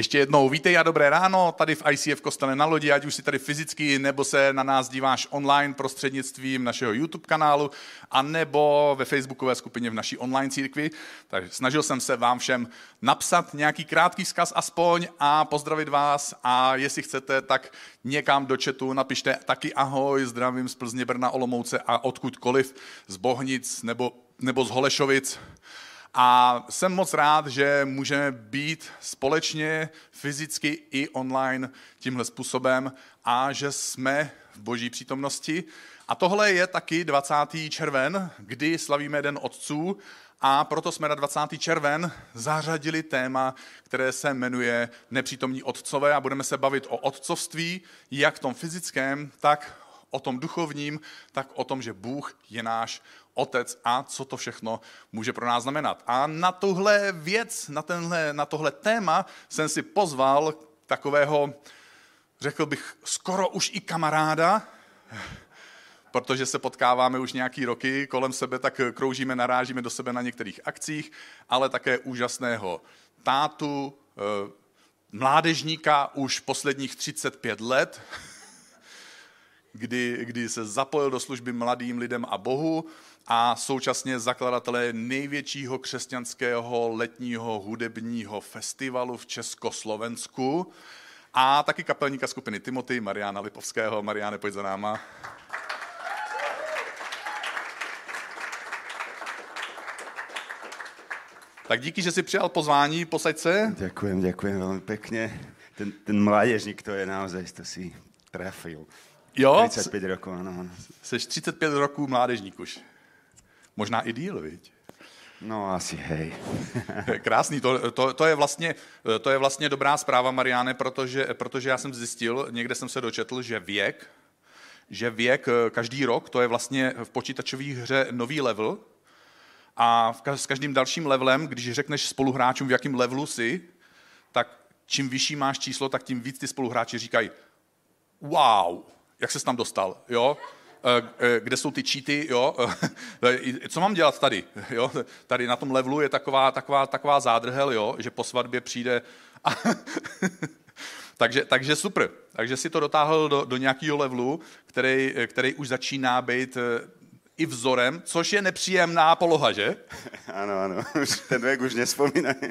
Ještě jednou vítej a dobré ráno tady v ICF Kostele na lodi, ať už si tady fyzicky, nebo se na nás díváš online prostřednictvím našeho YouTube kanálu, a nebo ve facebookové skupině v naší online církvi. Takže snažil jsem se vám všem napsat nějaký krátký vzkaz aspoň a pozdravit vás a jestli chcete, tak někam do chatu napište taky ahoj, zdravím z Plzně, Brna, Olomouce a odkudkoliv, z Bohnic nebo, nebo z Holešovic. A jsem moc rád, že můžeme být společně fyzicky i online tímhle způsobem a že jsme v boží přítomnosti. A tohle je taky 20. červen, kdy slavíme Den otců a proto jsme na 20. červen zařadili téma, které se jmenuje Nepřítomní otcové a budeme se bavit o otcovství, jak v tom fyzickém, tak o tom duchovním, tak o tom, že Bůh je náš otec a co to všechno může pro nás znamenat. A na tuhle věc, na, tenhle, na tohle téma jsem si pozval takového, řekl bych, skoro už i kamaráda, protože se potkáváme už nějaký roky kolem sebe, tak kroužíme, narážíme do sebe na některých akcích, ale také úžasného tátu, eh, mládežníka už posledních 35 let, kdy, kdy se zapojil do služby mladým lidem a Bohu a současně zakladatelé největšího křesťanského letního hudebního festivalu v Československu a taky kapelníka skupiny Timothy, Mariana Lipovského. Mariane, pojď za náma. Tak díky, že jsi přijal pozvání, posaď se. Ďakujem, ďakujem veľmi pekne. Ten, ten mládežník, to je naozaj, to si trafil. Jo? 35 rokov, áno. Jsi 35 roků mládežník už. Možná i díl, viď? No asi hej. Krásný, to, to, to, je vlastně, to je vlastně dobrá zpráva, Mariáne, protože, protože já jsem zjistil, někde jsem se dočetl, že věk, že věk každý rok, to je vlastně v počítačové hře nový level a s každým dalším levelem, když řekneš spoluhráčům, v jakém levelu jsi, tak čím vyšší máš číslo, tak tím víc ty spoluhráči říkají wow, jak se tam dostal, jo? Eh, eh, kde jsou ty cheaty, jo? co mám dělat tady, jo? Tady na tom levelu je taková, taková, taková zádrhel, jo? Že po svatbě přijde a takže, takže super. Takže si to dotáhl do, do nějakého levelu, který, který už začíná být eh, i vzorem, což je nepříjemná poloha, že? Ano, ano, ten věk už nespomínají.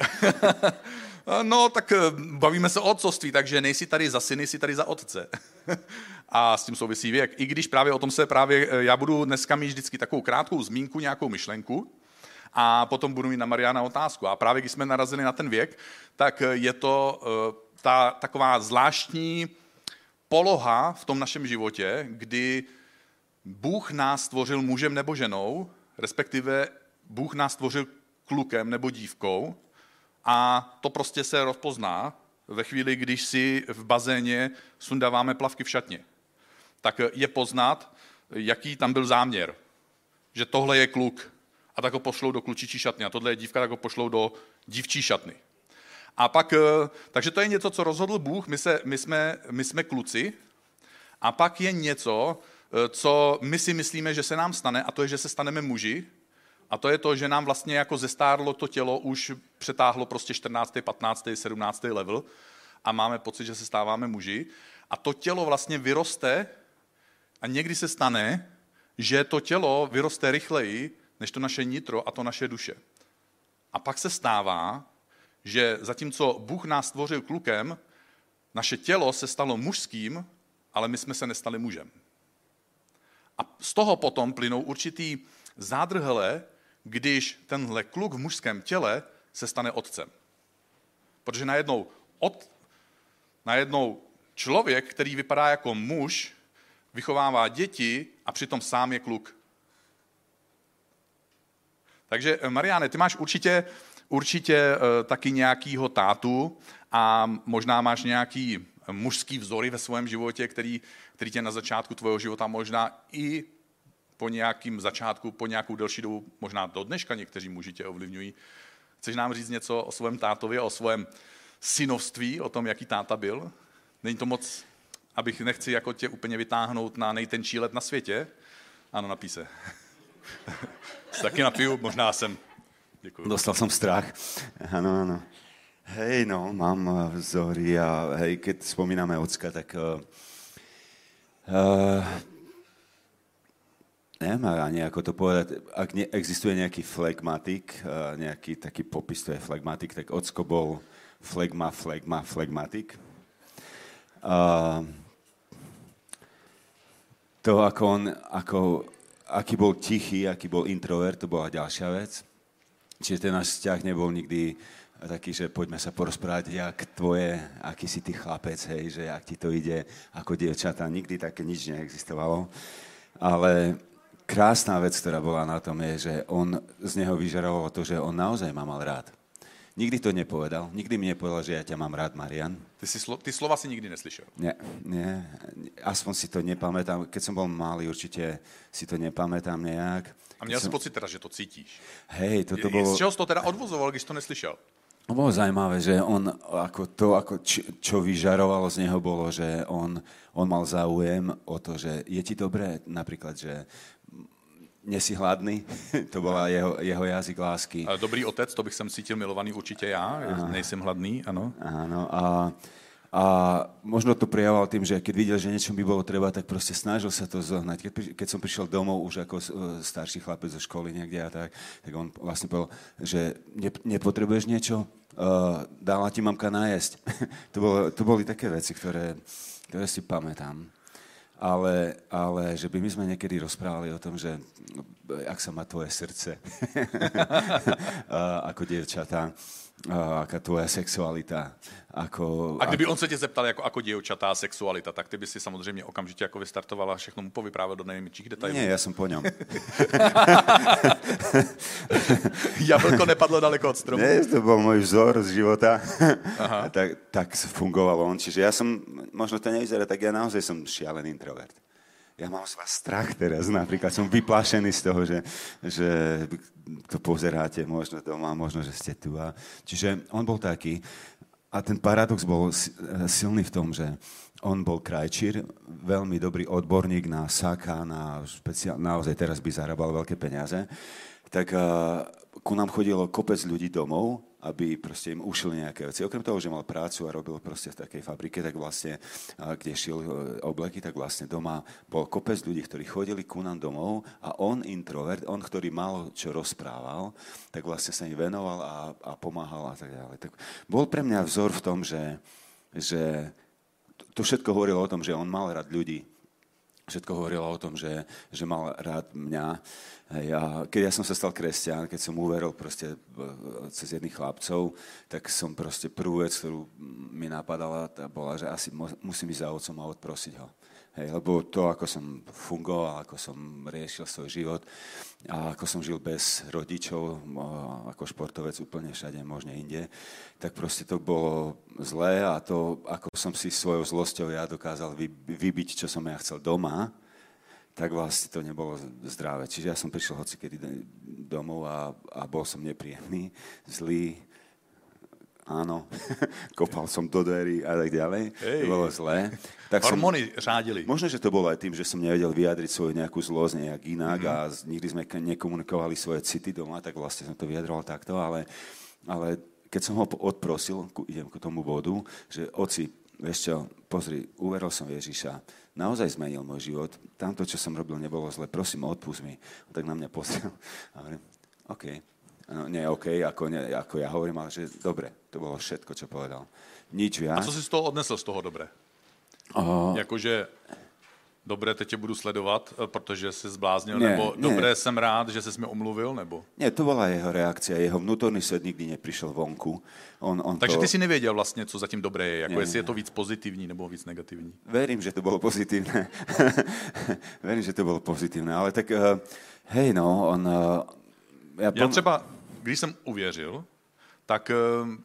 No, tak bavíme se o otcovství, takže nejsi tady za syny, jsi tady za otce. A s tím souvisí věk. I když právě o tom se právě, já budu dneska mít vždycky takovou krátkou zmínku, nějakou myšlenku, a potom budu mít na Mariana otázku. A právě když jsme narazili na ten věk, tak je to ta taková zvláštní poloha v tom našem životě, kdy Bůh nás stvořil mužem nebo ženou, respektive Bůh nás stvořil klukem nebo dívkou a to prostě se rozpozná ve chvíli, když si v bazéně sundáváme plavky v šatně. Tak je poznat, jaký tam byl záměr. Že tohle je kluk a tak ho pošlou do klučičí šatny a tohle je dívka, tak ho pošlou do dívčí šatny. A pak, takže to je něco, co rozhodl Bůh, my, se, my, jsme, my jsme kluci, a pak je něco, co my si myslíme, že se nám stane, a to je, že se staneme muži, a to je to, že nám vlastně jako zestárlo to tělo, už přetáhlo prostě 14., 15., 17. level a máme pocit, že se stáváme muži. A to tělo vlastně vyroste a někdy se stane, že to tělo vyroste rychleji než to naše nitro a to naše duše. A pak se stává, že zatímco Bůh nás stvořil klukem, naše tělo se stalo mužským, ale my jsme se nestali mužem. A z toho potom plynou určitý zádrhelé, když tenhle kluk v mužském těle se stane otcem. Protože najednou, od, najednou člověk, který vypadá jako muž, vychovává děti a přitom sám je kluk. Takže Mariáne, ty máš určitě, určitě uh, taky nějakýho tátu a možná máš nějaký mužský vzory ve svém životě, který, který tě na začátku tvého života možná i po nějakým začátku, po nějakou delší dobu, možná do dneška někteří muži tě ovlivňují. Chceš nám říct něco o svém tátovi, o svém synovství, o tom, jaký táta byl? Není to moc, abych nechci jako tě úplně vytáhnout na nejtenčí let na světě? Ano, napí se. Taky napiju, možná jsem. Děkuji. Dostal jsem strach. Ano, ano. Hej, no, mám eh, vzory a hej, keď spomíname ocka, tak uh, uh, neviem ani ako to povedať. Ak ne, existuje nejaký flegmatik, uh, nejaký taký popis, to je flegmatik, tak ocko bol flegma, flegma, flegmatik. Uh, to, ako on, ako, aký bol tichý, aký bol introvert, to bola ďalšia vec. Čiže ten náš vzťah nebol nikdy taký, že poďme sa porozprávať, jak tvoje, aký si ty chlapec, hej, že jak ti to ide ako dievčatá. Nikdy také nič neexistovalo. Ale krásna vec, ktorá bola na tom, je, že on z neho vyžarovalo to, že on naozaj ma mal rád. Nikdy to nepovedal. Nikdy mi nepovedal, že ja ťa mám rád, Marian. Ty, si slo- ty slova si nikdy neslyšel? Nie, nie. Aspoň si to nepamätám. Keď som bol malý, určite si to nepamätám nejak. A měl jsi som... pocit teda, že to cítíš? Hej, toto Je- bolo... Z čeho jsi to teda odvozoval, když jsi to neslyšel? To bolo zaujímavé, že on, ako to, ako či, čo vyžarovalo z neho, bolo, že on, on mal záujem o to, že je ti dobré, napríklad, že nesi hladný, to bola jeho, jeho jazyk lásky. Dobrý otec, to bych jsem cítil milovaný určitě já, nejsem hladný, ano. Áno, a, a možno to prejavoval tým, že keď videl, že niečo by bolo treba, tak proste snažil sa to zohnať. Keď, keď som prišiel domov už ako e, starší chlapec zo školy niekde a tak, tak on vlastne povedal, že ne, nepotrebuješ niečo, uh, dala ti mamka najesť. to, bolo, to boli také veci, ktoré, ktoré si pamätám. Ale, ale že by my sme niekedy rozprávali o tom, že no, ak sa má tvoje srdce ako dievčatá, aká tvoja sexualita, ako... A kdyby on se tě zeptal jako, ako děvčatá sexualita, tak ty by si samozřejmě okamžitě jako vystartovala a všechno mu povyprávěl do nejmenších detailů. Nie, ja som po ňom. Jablko nepadlo daleko od stromu. Nie, to bol môj vzor z života. A tak, tak fungoval on. Čiže ja som, možno to nevyzerá, tak ja naozaj som šialený introvert. Ja mám z vás strach teraz, napríklad som vyplašený z toho, že, že to pozeráte možno doma, možno, že ste tu. A, čiže on bol taký. A ten paradox bol si- silný v tom, že on bol krajčír, veľmi dobrý odborník na saka, na špeciál, naozaj teraz by zarábal veľké peniaze. Tak uh, ku nám chodilo kopec ľudí domov, aby proste im ušili nejaké veci. Okrem toho, že mal prácu a robil proste v takej fabrike, tak vlastne, a kde šil e, obleky, tak vlastne doma bol kopec ľudí, ktorí chodili ku nám domov a on, introvert, on, ktorý málo čo rozprával, tak vlastne sa im venoval a, a pomáhal a tak ďalej. Tak bol pre mňa vzor v tom, že, že to všetko hovorilo o tom, že on mal rád ľudí, všetko hovorilo o tom, že, že mal rád mňa. Hej, a keď ja som sa stal kresťan, keď som uveril proste v- cez jedných chlapcov, tak som proste prvú vec, ktorú mi napadala, bola, že asi musím ísť za otcom a odprosiť ho. Hej, lebo to, ako som fungoval, ako som riešil svoj život a ako som žil bez rodičov, ako športovec úplne všade, možne inde, tak proste to bolo zlé a to, ako som si svojou zlosťou ja dokázal vy- vybiť, čo som ja chcel doma, tak vlastne to nebolo zdravé. Čiže ja som prišiel hocikedy do- domov a, a bol som nepríjemný, zlý, áno, kopal som do dverí a tak ďalej. Hej. To bolo zlé. Tak som, Hormony řádily. možno, že to bolo aj tým, že som nevedel vyjadriť svoju nejakú zlosť nejak inak a z- nikdy sme ke- nekomunikovali svoje city doma, tak vlastne som to vyjadroval takto, ale, ale keď som ho odprosil, ku, idem k tomu bodu, že oci, vieš čo, pozri, uveril som Ježiša, naozaj zmenil môj život, tamto, čo som robil, nebolo zle, prosím, odpust mi. On tak na mňa pozrel a hovorím, OK. No, nie OK, ako, ne, ako ja hovorím, ale že dobre, to bolo všetko, čo povedal. Nič A viac. co si z toho odnesl z toho dobré? O, Jakože dobré, teď tě budu sledovat, eh, protože jsi zbláznil, Ne, nebo ne. dobré, jsem rád, že jsi mi omluvil, nebo... Nie, to bola jeho reakcia. Jeho vnútorný svet nikdy neprišiel vonku. On, on Takže to... ty si nevěděl vlastně, co zatím dobré je, jako Ne, jestli je ne. to víc pozitivní nebo víc negativní. Verím, že to bolo pozitívne. Verím, že to bolo pozitívne. Ale tak, uh, hej, no, on... Uh, ja Já třeba, když jsem uvěřil, tak eh,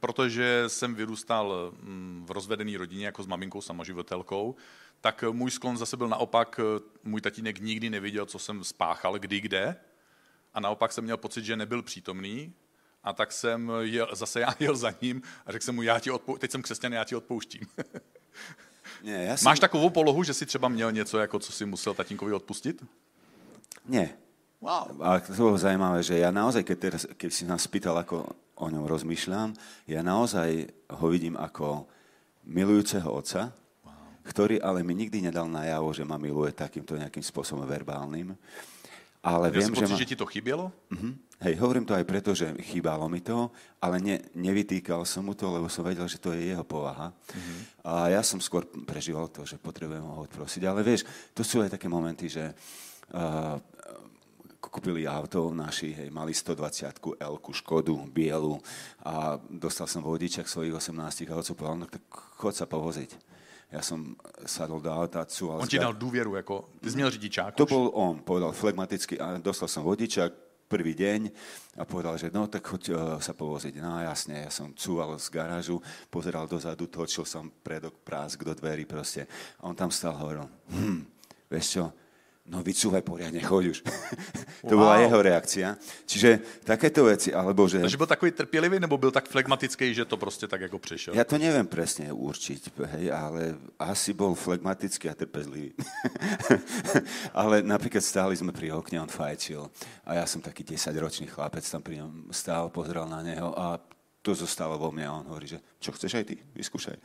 protože jsem vyrůstal mm, v rozvedené rodině jako s maminkou samoživitelkou, tak můj sklon zase byl naopak, eh, můj tatínek nikdy neviděl, co jsem spáchal, kdy, kde. A naopak jsem měl pocit, že nebyl přítomný. A tak jsem jel, zase já jel za ním a řekl jsem mu, já ti odpou- teď jsem křesťan, já ti odpouštím. Nie, ja som... Máš takovou polohu, že si třeba měl něco, jako co si musel tatínkovi odpustit? Nie. Wow. A to bolo zaujímavé, že ja naozaj, keď, teraz, keď si nás spýtal, ako o ňom rozmýšľam, ja naozaj ho vidím ako milujúceho otca, ktorý ale mi nikdy nedal najavo, že ma miluje takýmto nejakým spôsobom verbálnym. Ale Ja viem, si že pocit, ma... že ti to chybělo? Mhm. Hej, hovorím to aj preto, že chýbalo mi to, ale ne, nevytýkal som mu to, lebo som vedel, že to je jeho povaha. Mm-hmm. A ja som skôr prežíval to, že potrebujem ho odprosiť. Ale vieš, to sú aj také momenty, že uh, kúpili auto naši, hej, mali 120 l Škodu, bielu a dostal som vodičak svojich 18 a otcov povedal, no tak chod sa povoziť. Ja som sadol do auta, cúval On ti dal důvěru, jako, ty jsi měl řidičák to už. bol on, povedal flegmaticky, a dostal som vodičak prvý deň a povedal, že no tak choď uh, sa povoziť. No jasne, ja som cúval z garážu, pozeral dozadu, točil som predok prásk do dverí proste. A on tam stál a hovoril, hm, vieš čo, no vycúvaj poriadne, choď už. to Wow. jeho reakcia. Čiže takéto veci, alebo že... Takže byl takový trpělivý, nebo byl tak flegmatický, že to prostě tak jako přišel? Ja to neviem presne určiť, hej, ale asi bol flegmatický a trpezlivý. ale napríklad stáli sme pri okne, on fajčil a ja som taký 10-ročný chlapec, tam pri ňom stál, pozeral na neho a to zostalo vo mne a on hovorí, že čo chceš aj ty, vyskúšaj.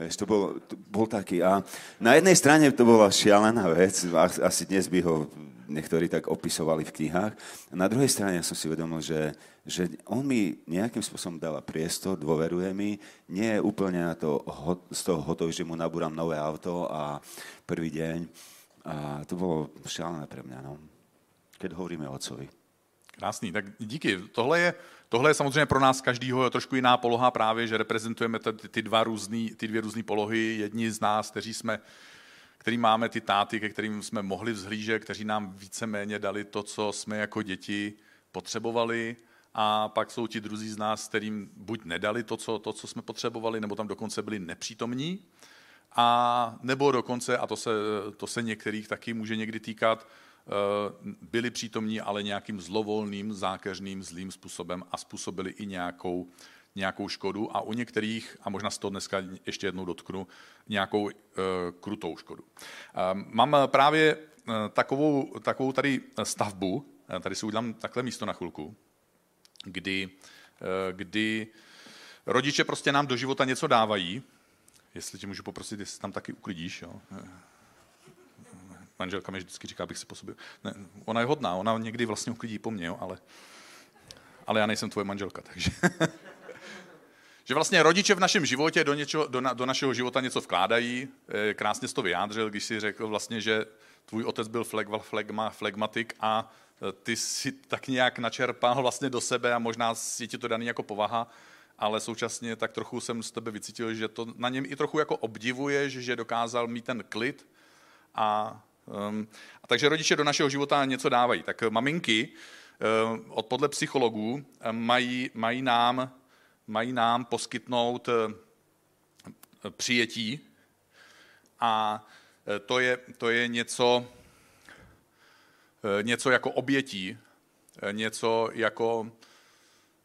Vieš, to bol, to bol taký a na jednej strane to bola šialená vec, asi dnes by ho niektorí tak opisovali v knihách. A na druhej strane ja som si uvedomil, že, že on mi nejakým spôsobom dáva priestor, dôveruje mi, nie je úplne na to, z toho hotový, že mu nabúram nové auto a prvý deň. A to bolo šialené pre mňa, no. keď hovoríme o otcovi. Krásný, tak díky. Tohle je, tohle je samozřejmě pro nás každýho trošku jiná poloha právě, že reprezentujeme ty, ty, dva různý, ty dvě různé polohy. Jedni z nás, kteří jsme který máme ty táty, ke kterým jsme mohli vzhlížet, kteří nám víceméně dali to, co jsme jako děti potřebovali, a pak jsou ti druzí z nás, kterým buď nedali to, co, to, co jsme potřebovali, nebo tam dokonce byli nepřítomní, a nebo dokonce, a to se, to se některých taky může někdy týkat, byli přítomní, ale nějakým zlovolným, zákeřným, zlým způsobem a způsobili i nějakou, nějakou škodu a u některých, a možná se to dneska ještě jednou dotknu, nějakou uh, krutou škodu. Uh, mám právě takovou, takovou tady stavbu, tady si udělám takhle místo na chvilku, kdy, kdy rodiče prostě nám do života něco dávají, jestli tě můžu poprosit, jestli tam taky uklidíš, jo? Manželka mi vždycky říká, abych si po sobě... Ne, ona je hodná, ona někdy vlastně uklidí po mně, jo, ale, ale já nejsem tvoje manželka, takže... že vlastně rodiče v našem životě do, něčo, do, na, do našeho života něco vkládají. Eh, Krásně jsi to vyjádřil, když si řekl vlastně, že tvůj otec byl flegma, flegma, flegmatik a eh, ty si tak nějak načerpal vlastně do sebe a možná si ti to daný jako povaha, ale současně tak trochu jsem z tebe vycítil, že to na něm i trochu jako obdivuješ, že dokázal mít ten klid a, um, a takže rodiče do našeho života něco dávají. Tak maminky uh, od podle psychologů uh, mají, mají, nám, mají nám poskytnout přijetí a to je, to je něco, něco jako obětí, něco jako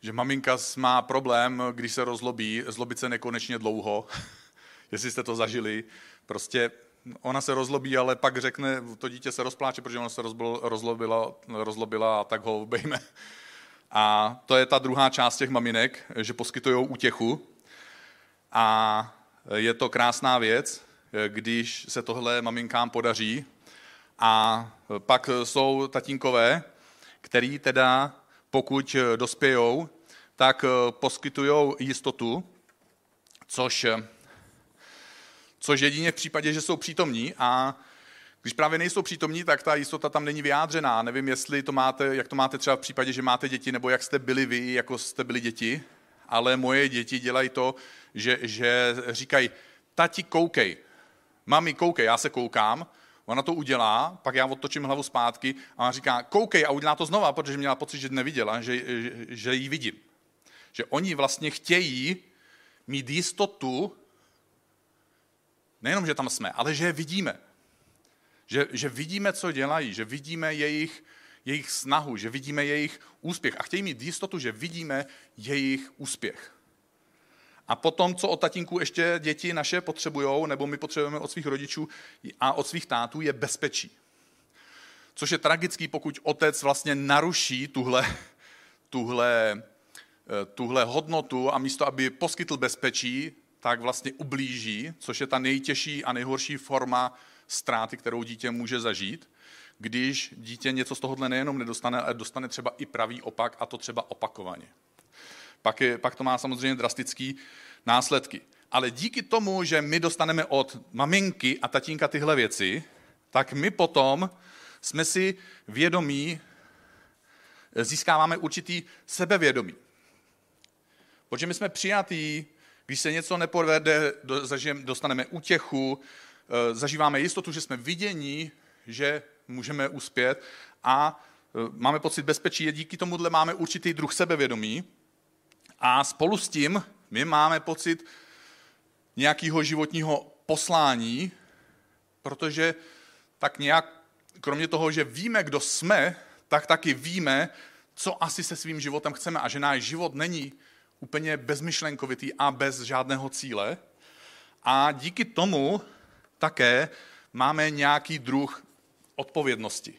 že maminka má problém, když se rozlobí, zlobit se nekonečně dlouho, jestli jste to zažili. Prostě ona se rozlobí, ale pak řekne, to dítě se rozpláče, protože ona se rozlobila, rozlobila a tak ho obejme. A to je ta druhá část těch maminek, že poskytují útěchu. A je to krásná věc, když se tohle maminkám podaří. A pak jsou tatínkové, který teda pokud dospějou, tak poskytují jistotu, což, což jedině v případě, že jsou přítomní a když právě nejsou přítomní, tak ta jistota tam není vyjádřená. Nevím, jestli to máte, jak to máte třeba v případě, že máte děti, nebo jak jste byli vy, jako jste byli děti, ale moje děti dělají to, že, že říkají, tati, koukej, mami, koukej, já se koukám, Ona to udělá, pak já otočím hlavu zpátky a ona říká, koukej a udělá to znova, protože měla pocit, že neviděla, že, že, že ji vidím. Že oni vlastně chtějí mít jistotu, nejenom, že tam jsme, ale že je vidíme. Že, že vidíme, co dělají, že vidíme jejich, jejich snahu, že vidíme jejich úspěch a chtějí mít jistotu, že vidíme jejich úspěch. A potom, co od tatínku ještě děti naše potřebují, nebo my potřebujeme od svých rodičů a od svých tátů, je bezpečí. což je tragický, pokud otec vlastně naruší tuhle, tuhle, eh, tuhle hodnotu a místo, aby poskytl bezpečí, tak vlastně ublíží, což je ta nejtěžší a nejhorší forma ztráty, kterou dítě může zažít, když dítě něco z tohohle nejenom nedostane, ale dostane třeba i pravý opak, a to třeba opakovaně. Pak, je, pak to má samozřejmě drastický následky. Ale díky tomu, že my dostaneme od maminky a tatínka tyhle věci, tak my potom jsme si vědomí, získáváme určitý sebevědomí. Protože my jsme přijatí, když se něco nepovede, dostaneme útěchu, eh, zažíváme jistotu, že jsme vidění, že můžeme uspět a eh, máme pocit bezpečí. Díky tomuhle máme určitý druh sebevědomí a spolu s tím my máme pocit nějakého životního poslání, protože tak nějak, kromě toho, že víme, kdo jsme, tak taky víme, co asi se svým životem chceme a že náš život není úplně bezmyšlenkovitý a bez žádného cíle. A díky tomu také máme nějaký druh odpovědnosti.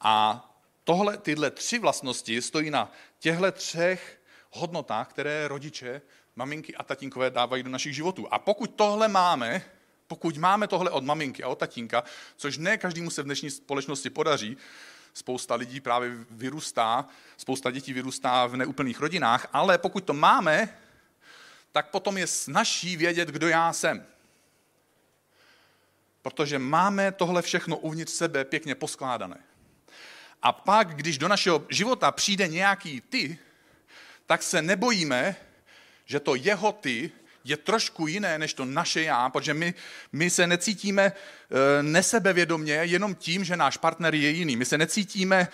A tohle, tyhle tři vlastnosti stojí na těchto třech hodnotách, které rodiče, maminky a tatínkové dávají do našich životů. A pokud tohle máme, pokud máme tohle od maminky a od tatínka, což ne každému se v dnešní společnosti podaří, spousta lidí právě vyrůstá, spousta dětí vyrůstá v neúplných rodinách, ale pokud to máme, tak potom je snažší vědět, kdo já jsem. Protože máme tohle všechno uvnitř sebe pěkně poskládané. A pak, když do našeho života přijde nějaký ty, tak se nebojíme, že to jeho ty je trošku jiné než to naše já, protože my, my se necítíme e, nesebevědomě jenom tím, že náš partner je jiný. My se necítíme e,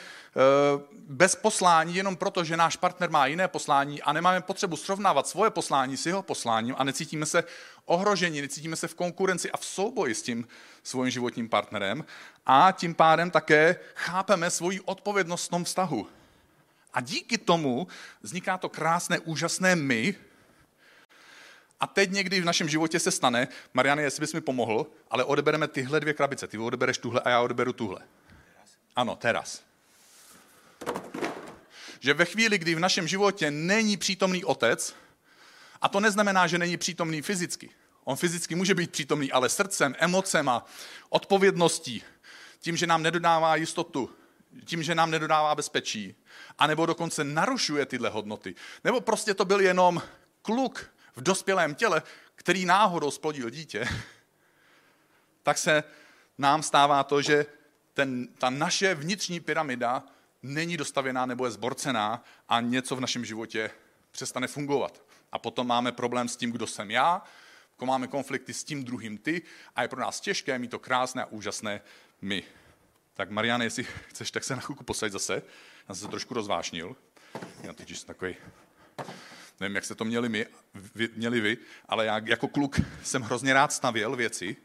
bez poslání jenom proto, že náš partner má jiné poslání a nemáme potřebu srovnávat svoje poslání s jeho posláním a necítíme se ohroženi, necítíme se v konkurenci a v souboji s tím svým životním partnerem a tím pádem také chápeme svoji odpovědnost v tom vztahu. A díky tomu vzniká to krásné, úžasné my, a teď někdy v našem životě se stane, Mariane, jestli bys mi pomohl, ale odebereme tyhle dvě krabice. Ty odebereš tuhle a já odeberu tuhle. Ano, teraz. Že ve chvíli, kdy v našem životě není přítomný otec, a to neznamená, že není přítomný fyzicky. On fyzicky může být přítomný, ale srdcem, emocema, odpovědností, tím, že nám nedodává jistotu, tím, že nám nedodává bezpečí, anebo dokonce narušuje tyhle hodnoty. Nebo prostě to byl jenom kluk v dospělém těle, který náhodou splodil dítě, tak se nám stává to, že ten, ta naše vnitřní pyramida není dostavěná nebo je zborcená a něco v našem životě přestane fungovat. A potom máme problém s tím, kdo jsem já, máme konflikty s tím druhým ty a je pro nás těžké mít to krásné a úžasné my. Tak Mariane, jestli chceš, tak se na chvilku posaď zase. Já jsem se trošku rozvášnil. Já totiž jsem takový, nevím, jak jste to měli, my, vy, měli vy, ale já jako kluk jsem hrozně rád stavěl věci,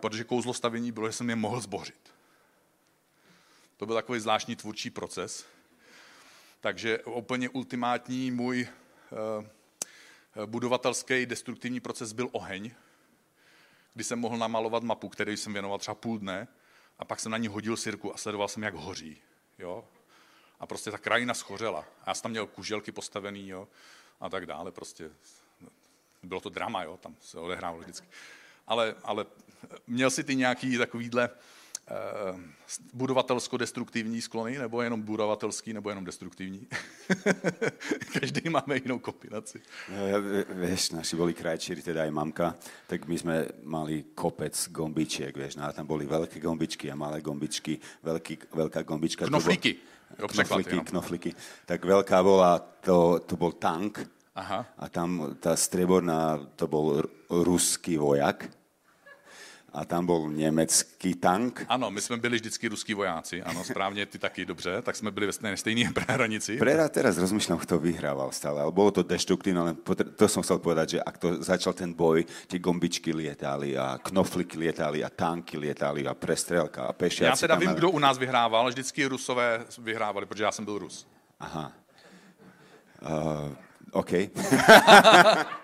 protože kouzlo stavění bylo, že jsem je mohl zbořit. To byl takový zvláštní tvůrčí proces. Takže úplně ultimátní můj uh, budovatelský destruktivní proces byl oheň, kdy jsem mohl namalovat mapu, který jsem věnoval třeba půl dne, a pak jsem na ní hodil sirku a sledoval jsem, jak hoří. Jo? A prostě ta krajina schořela. A já jsem tam měl kuželky postavený jo? A tak dále. Prostě bylo to drama, jo? tam se odehrálo vždycky. Ale, ale měl si ty nějaký takovýhle uh, budovatelsko-destruktivní sklony, nebo jenom budovatelský, nebo jenom destruktivní? Každý máme jinou kombinaci. No, vieš, naši boli krajčíri, teda aj mamka, tak my sme mali kopec gombičiek, vieš, no, tam boli veľké gombičky a malé gombičky, veľký, veľká gombička. Knoflíky. Jo, knoflíky, knoflíky. Tak veľká bola, to, to bol tank, Aha. a tam tá streborná, to bol ruský vojak, a tam byl německý tank. Ano, my jsme byli vždycky ruský vojáci, ano, správně, ty taky dobře, tak jsme byli ve stejné, stejné hranici. Prera teraz rozmýšľam, kto vyhrával stále, ale bylo to deštruktívne, ale to jsem chcel povedať, že ak to začal ten boj, ty gombičky lietali a knofliky lietali a tanky lietali a prestrelka a pešiaci. Já teda vím, kdo u nás vyhrával, vždycky Rusové vyhrávali, protože já jsem byl Rus. Aha. Uh, OK.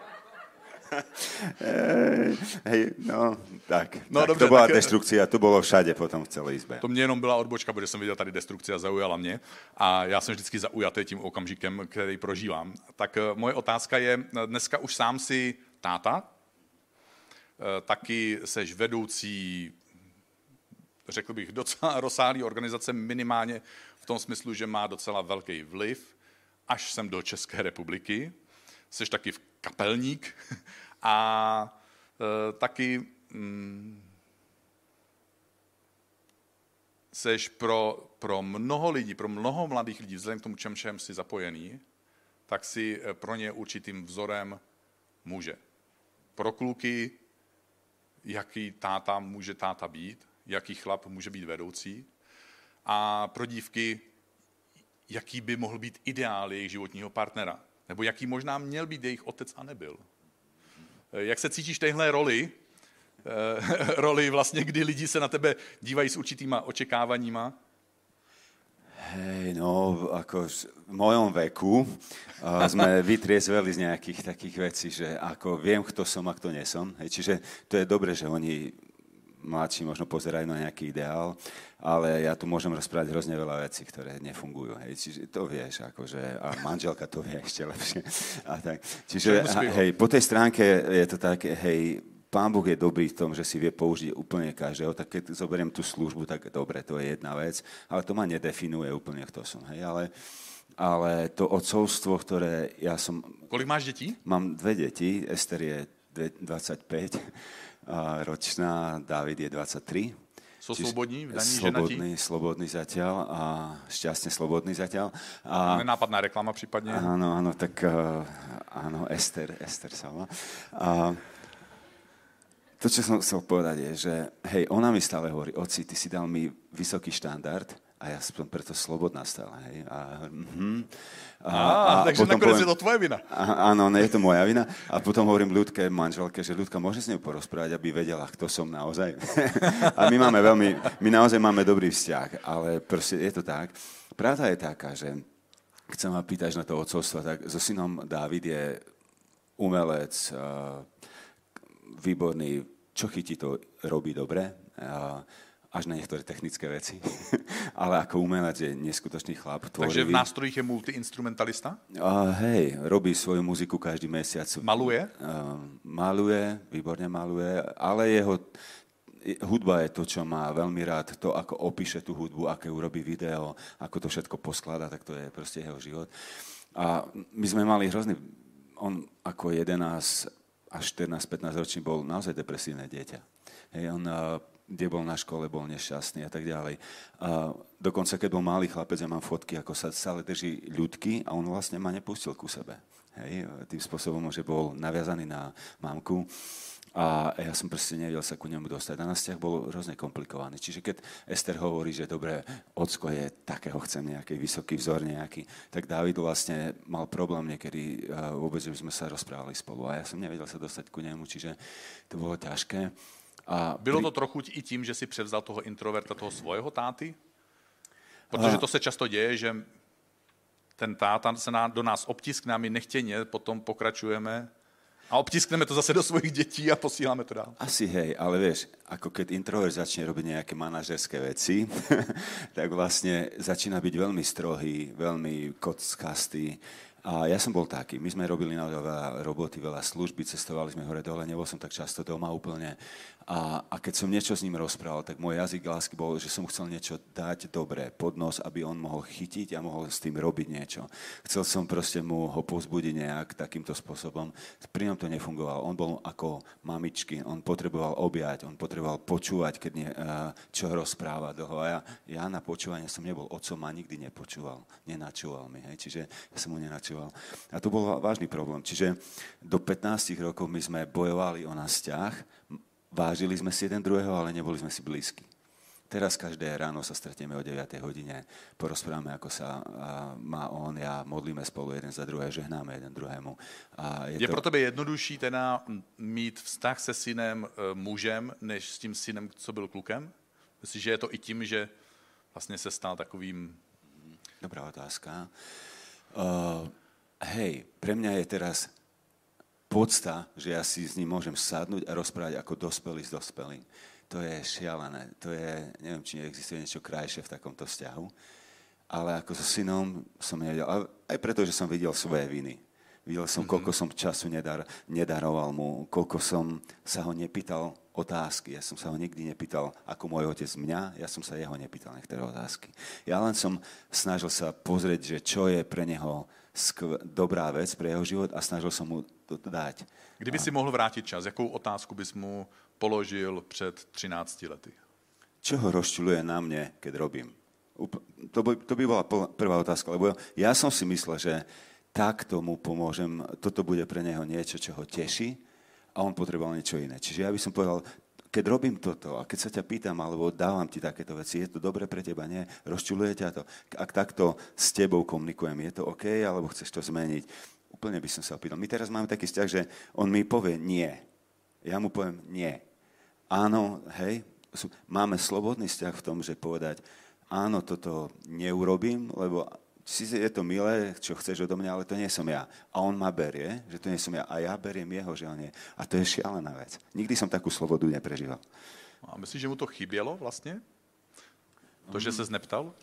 Hej, no, tak. No, tak dobře, to byla tak- destrukcia, to bylo všade potom v celé izbe. To mě jenom byla odbočka, protože jsem viděl tady destrukci a zaujala mě. A já jsem vždycky zaujatý tím okamžikem, který prožívám. Tak eh, moje otázka je, eh, dneska už sám si táta, eh, taky seš vedoucí, řekl bych, docela rozsáhlý organizace, minimálně v tom smyslu, že má docela velký vliv, až sem do České republiky. Seš taky kapelník a e, taky mm, seš pro, pro mnoho lidí, pro mnoho mladých lidí, vzhledem k tomu, čem všem jsi zapojený, tak si eh, pro ně určitým vzorem muže. Pro kluky, jaký táta může táta být, jaký chlap může být vedoucí, a pro dívky, jaký by mohl být ideál jejich životního partnera, nebo jaký možná měl být jejich otec a nebyl. Eh, Jak se cítíš v téhle roli, eh, roli vlastně, kdy lidi se na tebe dívají s určitýma očekávaníma? Hej, no, ako v mojom veku uh, sme vytriezveli z nejakých takých vecí, že ako viem, kto som a kto nesom. Hej, čiže to je dobre, že oni mladší možno pozerajú na nejaký ideál, ale ja tu môžem rozprávať hrozne veľa vecí, ktoré nefungujú. Hej, čiže to vieš, akože, a manželka to vie ešte lepšie. A tak. Čiže, byť? hej, po tej stránke je to také, hej, Pán Boh je dobrý v tom, že si vie použiť úplne každého, tak keď zoberiem tú službu, tak dobre, to je jedna vec, ale to ma nedefinuje úplne, kto som. Hej, ale, ale to odcovstvo, ktoré ja som... Kolik máš dětí? Mám dve deti, Ester je dve- 25 a ročná, David je 23. Sú Čiže slobodní, vdaní, slobodný, slobodný zatiaľ a šťastne slobodný zatiaľ. A, Nenápadná reklama případně. Áno, áno, tak uh, áno, Ester, Ester sa volá. A to, čo som chcel povedať, je, že hej, ona mi stále hovorí, oci, ty si dal mi vysoký štandard a ja som preto slobodná stále, hej. A, mhm. A, a, takže nakonec je to tvoje vina. a- Áno, nie je to moja vina. A potom hovorím Ľudke, manželke, že Ľudka, môže s ňou porozprávať, aby vedela, kto som naozaj. a my máme veľmi, my naozaj máme dobrý vzťah, ale proste je to tak. Pravda je taká, že keď sa ma pýtaš na to odcovstvo, tak so synom Dávid je umelec, a výborný, čo chytí, to robí dobre, a až na niektoré technické veci. Ale ako umelec je neskutočný chlap, Takže v tvorivý. nástrojích je multiinstrumentalista? A hej, robí svoju muziku každý mesiac. Maluje? Uh, maluje, výborne maluje, ale jeho hudba je to, čo má veľmi rád, to, ako opíše tú hudbu, aké urobí video, ako to všetko posklada, tak to je proste jeho život. A my sme mali hrozný, on ako 11 až 14-15 ročný bol naozaj depresívne dieťa. Hej, on kde bol na škole, bol nešťastný a tak ďalej. A dokonca, keď bol malý chlapec, ja mám fotky, ako sa stále drží ľudky a on vlastne ma nepustil ku sebe. Hej, tým spôsobom, že bol naviazaný na mamku. A ja som proste nevedel sa ku nemu dostať. A náš vzťah bol hrozne komplikovaný. Čiže keď Ester hovorí, že dobre, ocko je takého, chcem nejaký vysoký vzor nejaký, tak David vlastne mal problém niekedy vôbec, že by sme sa rozprávali spolu. A ja som nevedel sa dostať ku nemu, čiže to bolo ťažké. A Bylo to trochu i tím, že si převzal toho introverta, toho svého táty? Protože to se často děje, že ten táta se ná, do nás obtiskne a my nechtěně potom pokračujeme a obtiskneme to zase do svojich dětí a posíláme to dál. Asi hej, ale vieš, ako keď introvert začne robiť nejaké manažerské veci, tak vlastne začína byť veľmi strohý, veľmi kockastý. A ja som bol taký. My sme robili naozaj veľa roboty, veľa služby, cestovali sme hore dole, nebol som tak často doma úplne. A, a keď som niečo s ním rozprával, tak môj jazyk lásky bol, že som chcel niečo dať dobré pod nos, aby on mohol chytiť a mohol s tým robiť niečo. Chcel som proste mu ho povzbudiť nejak takýmto spôsobom. Pri ňom to nefungovalo. On bol ako mamičky, on potreboval objať, on potreboval počúvať, keď nie, a, čo rozpráva dlho. A ja, ja na počúvanie som nebol otcom a nikdy nepočúval. Nenačúval mi, hej. Čiže ja som mu nenačúval. A to bol vážny problém. Čiže do 15 rokov my sme bojovali o nás vzťah, vážili sme si jeden druhého, ale neboli sme si blízki. Teraz každé ráno sa stretneme o 9 hodine, porozprávame, ako sa má on, ja modlíme spolu jeden za druhé, žehnáme jeden druhému. A Je je, to... pro tebe jednodušší teda mít vztah se synem e, mužem, než s tím synem, co byl klukem? Myslíš, že je to i tím, že vlastně se stal takovým... Dobrá otázka. Uh, hej, pre mňa je teraz podsta, že ja si s ním môžem sadnúť a rozprávať ako dospelý s dospelým. To je šialené. To je, neviem, či neexistuje niečo krajšie v takomto vzťahu. Ale ako so synom som nevedel. Aj preto, že som videl svoje viny. Videl som, mm-hmm. koľko som času nedar, nedaroval mu, koľko som sa ho nepýtal otázky. Ja som sa ho nikdy nepýtal, ako môj otec mňa, ja som sa jeho nepýtal niektoré otázky. Ja len som snažil sa pozrieť, že čo je pre neho skv- dobrá vec pre jeho život a snažil som mu dať. Kdyby si mohl vrátit čas, jakou otázku bys mu položil před 13 lety? Čo ho rozčuluje na mne, keď robím? To by, to by bola prvá otázka, lebo ja som si myslel, že tak tomu pomôžem, toto bude pre neho niečo, čo ho teší a on potreboval niečo iné. Čiže ja by som povedal, keď robím toto a keď sa ťa pýtam, alebo dávam ti takéto veci, je to dobre pre teba, nie? Rozčuluje ťa to? Ak takto s tebou komunikujem, je to OK, alebo chceš to zmeniť? Úplne by som sa opýtal. My teraz máme taký vzťah, že on mi povie nie. Ja mu poviem nie áno, hej, máme slobodný vzťah v tom, že povedať, áno, toto neurobím, lebo si je to milé, čo chceš odo mňa, ale to nie som ja. A on ma berie, že to nie som ja. A ja beriem jeho, že on nie. A to je šialená vec. Nikdy som takú slobodu neprežíval. A myslíš, že mu to chybělo vlastně? To, že se zneptal?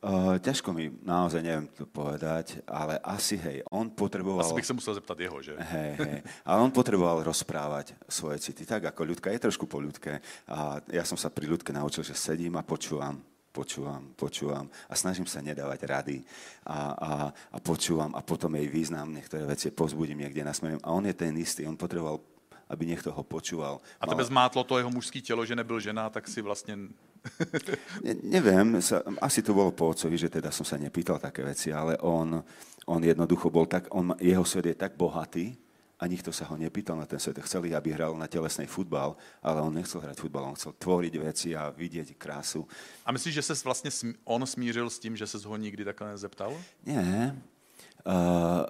Uh, ťažko mi naozaj neviem to povedať, ale asi hej, on potreboval... Asi bych sa musel zeptat jeho, že? Hej, hej, ale on potreboval rozprávať svoje city, tak ako ľudka, je trošku po ľudke. A ja som sa pri ľudke naučil, že sedím a počúvam, počúvam, počúvam a snažím sa nedávať rady a, a, a počúvam a potom jej význam, niektoré veci pozbudím niekde nasmerujem. A on je ten istý, on potreboval aby niekto ho počúval. A tebe zmátlo to jeho mužské telo, že nebyl žena, tak si vlastne ne, neviem, sa, asi to bolo po otcovi, že teda som sa nepýtal také veci, ale on, on jednoducho bol tak, on, jeho svet je tak bohatý a nikto sa ho nepýtal na ten svet. Chceli, aby hral na telesnej futbal, ale on nechcel hrať futbal, on chcel tvoriť veci a vidieť krásu. A myslíš, že sa vlastne on smířil s tým, že sa ho nikdy takhle nezeptal? Nie. Uh,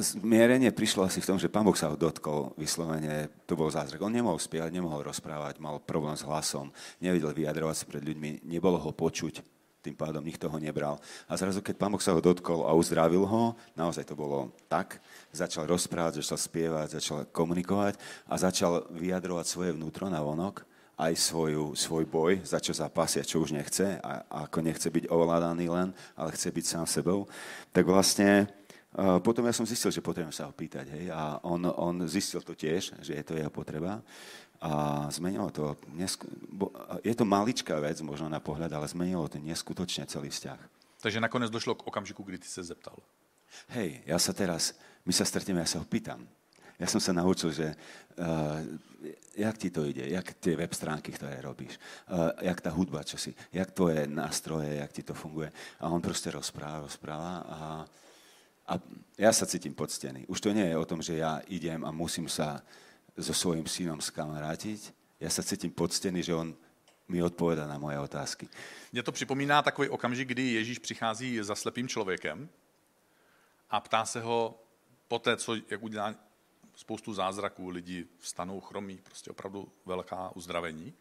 zmierenie prišlo asi v tom, že pán Boh sa ho dotkol vyslovene, to bol zázrak. On nemohol spievať, nemohol rozprávať, mal problém s hlasom, nevedel vyjadrovať sa pred ľuďmi, nebolo ho počuť, tým pádom nikto ho nebral. A zrazu, keď pán Boh sa ho dotkol a uzdravil ho, naozaj to bolo tak, začal rozprávať, začal spievať, začal komunikovať a začal vyjadrovať svoje vnútro na vonok, aj svoju, svoj boj, za čo zapasia, čo už nechce a, a ako nechce byť ovládaný len, ale chce byť sám sebou, tak vlastne potom ja som zistil, že potrebujem sa ho pýtať. Hej? A on, on zistil to tiež, že je to jeho potreba. A zmenilo to. Je to maličká vec možno na pohľad, ale zmenilo to neskutočne celý vzťah. Takže nakonec došlo k okamžiku, kdy ty sa zeptal. Hej, ja sa teraz, my sa stretneme, ja sa ho pýtam. Ja som sa naučil, že uh, jak ti to ide, jak tie web stránky, ktoré robíš, uh, jak tá hudba, čo si, jak tvoje nástroje, jak ti to funguje. A on proste rozpráva, rozpráva a a ja sa cítim poctený. Už to nie je o tom, že ja idem a musím sa so svojím synom skamarátiť. Ja sa cítim poctený, že on mi odpovedá na moje otázky. Mně to připomíná takový okamžik, kdy Ježíš přichází za slepým člověkem a ptá se ho po té, co, jak udělá spoustu zázraků, lidi vstanou chromí, prostě opravdu velká uzdravení.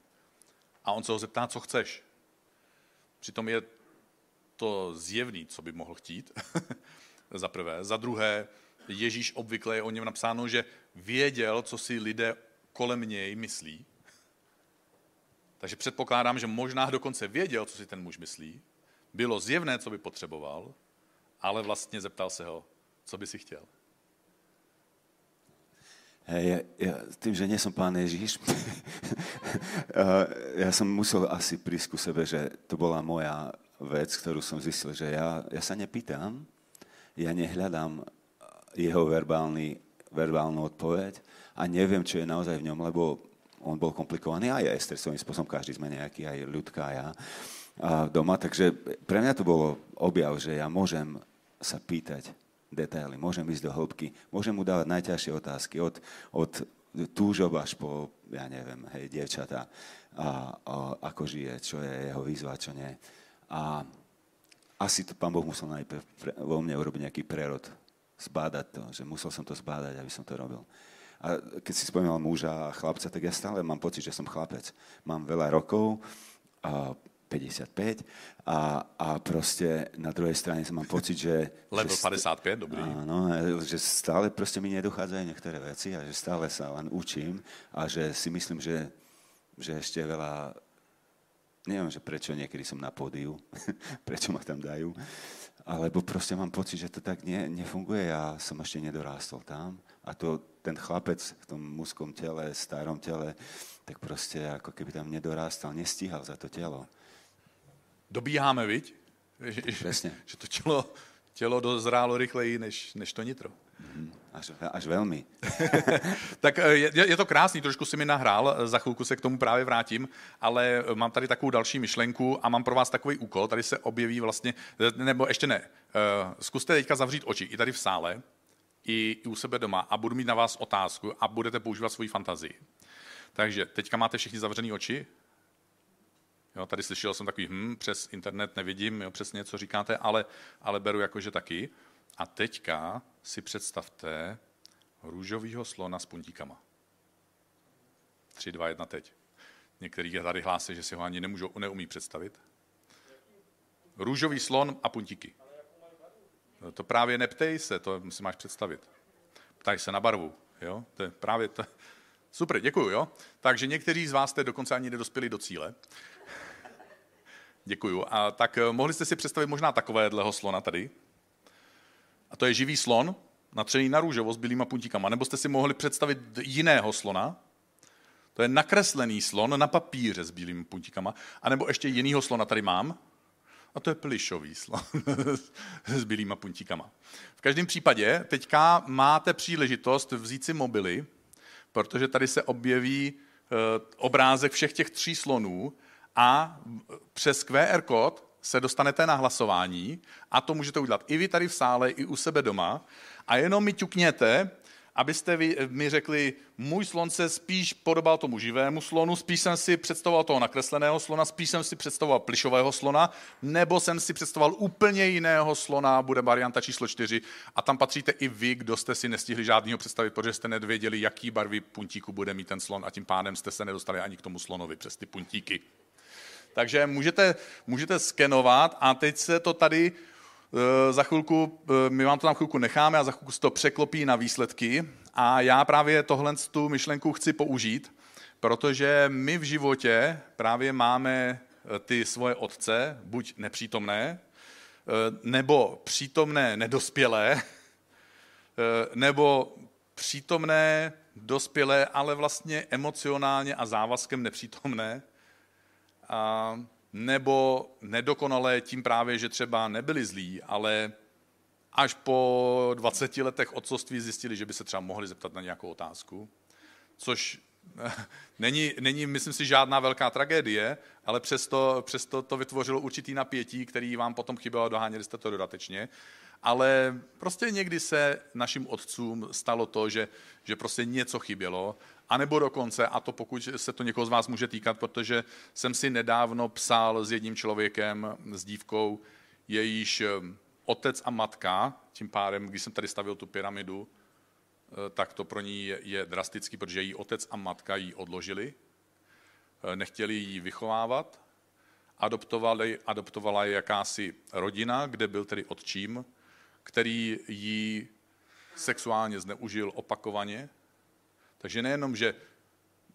A on se ho zeptá, co chceš. Přitom je to zjevný, co by mohl chtít. za prvé. Za druhé, Ježíš obvykle je o něm napsáno, že věděl, co si lidé kolem něj myslí. Takže předpokládám, že možná dokonce věděl, co si ten muž myslí. Bylo zjevné, co by potřeboval, ale vlastně zeptal se ho, co by si chtěl. Hej, ja, ja, tým, že nie som pán Ježíš, ja som musel asi prísť sebe, že to bola moja vec, ktorú som zistil, že ja, ja sa nepýtam, ja nehľadám jeho verbálny, verbálnu odpoveď a neviem, čo je naozaj v ňom, lebo on bol komplikovaný aj ja, Ester svojím spôsobom, každý sme nejaký, aj ľudka, ja a doma. Takže pre mňa to bolo objav, že ja môžem sa pýtať detaily, môžem ísť do hĺbky, môžem mu dávať najťažšie otázky od, od túžob až po, ja neviem, hej, dievčata, a, a ako žije, čo je jeho výzva, čo nie. A asi to pán Boh musel najprv vo mne urobiť nejaký prerod, zbádať to, že musel som to zbádať, aby som to robil. A keď si spomínal muža a chlapca, tak ja stále mám pocit, že som chlapec. Mám veľa rokov a 55 a, a prostě na druhé straně mám pocit, že... Level že 55, dobrý. Áno, že stále prostě mi nedochádzajú niektoré veci a že stále sa len učím a že si myslím, že, že ešte veľa... Neviem, že prečo niekedy som na pódiu, prečo ma tam dajú, alebo proste mám pocit, že to tak ne, nefunguje. Ja som ešte nedorástol tam a to ten chlapec v tom mužskom tele, starom tele, tak prostě jako keby tam nedorástal, nestíhal za to tělo. Dobíháme, viď? Přesně. Že to tělo, tělo dozrálo rychleji než, než to nitro. Mm, až, až velmi. tak eh, je, je to krásný, trošku si mi nahrál, za chvilku se k tomu právě vrátím, ale mám tady takovou další myšlenku a mám pro vás takový úkol, tady se objeví vlastně, nebo ještě ne, eh, zkuste teďka zavřít oči i tady v sále, i u sebe doma a budu mít na vás otázku a budete používat svoji fantazii. Takže teďka máte všichni zavřené oči? Jo, tady slyšel jsem takový, hm, přes internet nevidím jo, přesně, co říkáte, ale, ale beru jako, že taky. A teďka si představte růžovýho slona s puntíkama. Tři, dva, jedna, teď. Některý tady hlásí, že si ho ani nemůžou, neumí představit. Růžový slon a puntíky. To právě neptej se, to si máš představit. Ptaj se na barvu. Jo? To je právě to. Super, děkuju. Jo? Takže někteří z vás jste dokonce ani nedospěli do cíle. Děkuju. A tak eh, mohli jste si představit možná takovéhleho slona tady. A to je živý slon, natřený na růžovo s bílýma puntíkama. Nebo jste si mohli představit jiného slona, to je nakreslený slon na papíře s bílými puntíkama. A nebo ještě jinýho slona tady mám, a to je plišový slon s bílýma puntíkama. V každém případě teďka máte příležitost vzít si mobily, protože tady se objeví eh, obrázek všech těch tří slonů a přes QR kód se dostanete na hlasování a to můžete udělat i vy tady v sále, i u sebe doma a jenom mi ťukněte, abyste vy, mi řekli, můj slon se spíš podobal tomu živému slonu, spíš jsem si představoval toho nakresleného slona, spíš jsem si představoval plišového slona, nebo jsem si představoval úplně jiného slona, bude varianta číslo čtyři. A tam patříte i vy, kdo jste si nestihli žádného představit, protože jste nevěděli, jaký barvy puntíku bude mít ten slon a tím pádem jste se nedostali ani k tomu slonovi přes ty puntíky. Takže můžete, můžete skenovat a teď se to tady Eh, za chvilku, eh, my vám to tam chvilku necháme a za chvilku se to překlopí na výsledky. A já právě tohle tu myšlenku chci použít, protože my v životě právě máme eh, ty svoje otce, buď nepřítomné, nebo přítomné nedospělé, nebo přítomné dospělé, ale vlastně emocionálně a závazkem nepřítomné. Nebo nedokonalé tím právě, že třeba nebyli zlí, ale až po 20 letech otcovství zjistili, že by se třeba mohli zeptat na nějakou otázku, což není, není, myslím si, žádná velká tragédie, ale přesto, přesto to vytvořilo určitý napětí, který vám potom chybělo, doháněli jste to dodatečně. Ale prostě někdy se našim otcům stalo to, že, že prostě něco chybělo a nebo dokonce, a to pokud se to někoho z vás může týkat, protože jsem si nedávno psal s jedním člověkem, s dívkou, jejíž eh, otec a matka, tím pádem, když jsem tady stavil tu pyramidu, eh, tak to pro ní je, je drastický, protože její otec a matka ji odložili, eh, nechtěli ji vychovávat, adoptovali, adoptovala je jakási rodina, kde byl tedy otčím, který ji sexuálně zneužil opakovaně, takže nejenom, že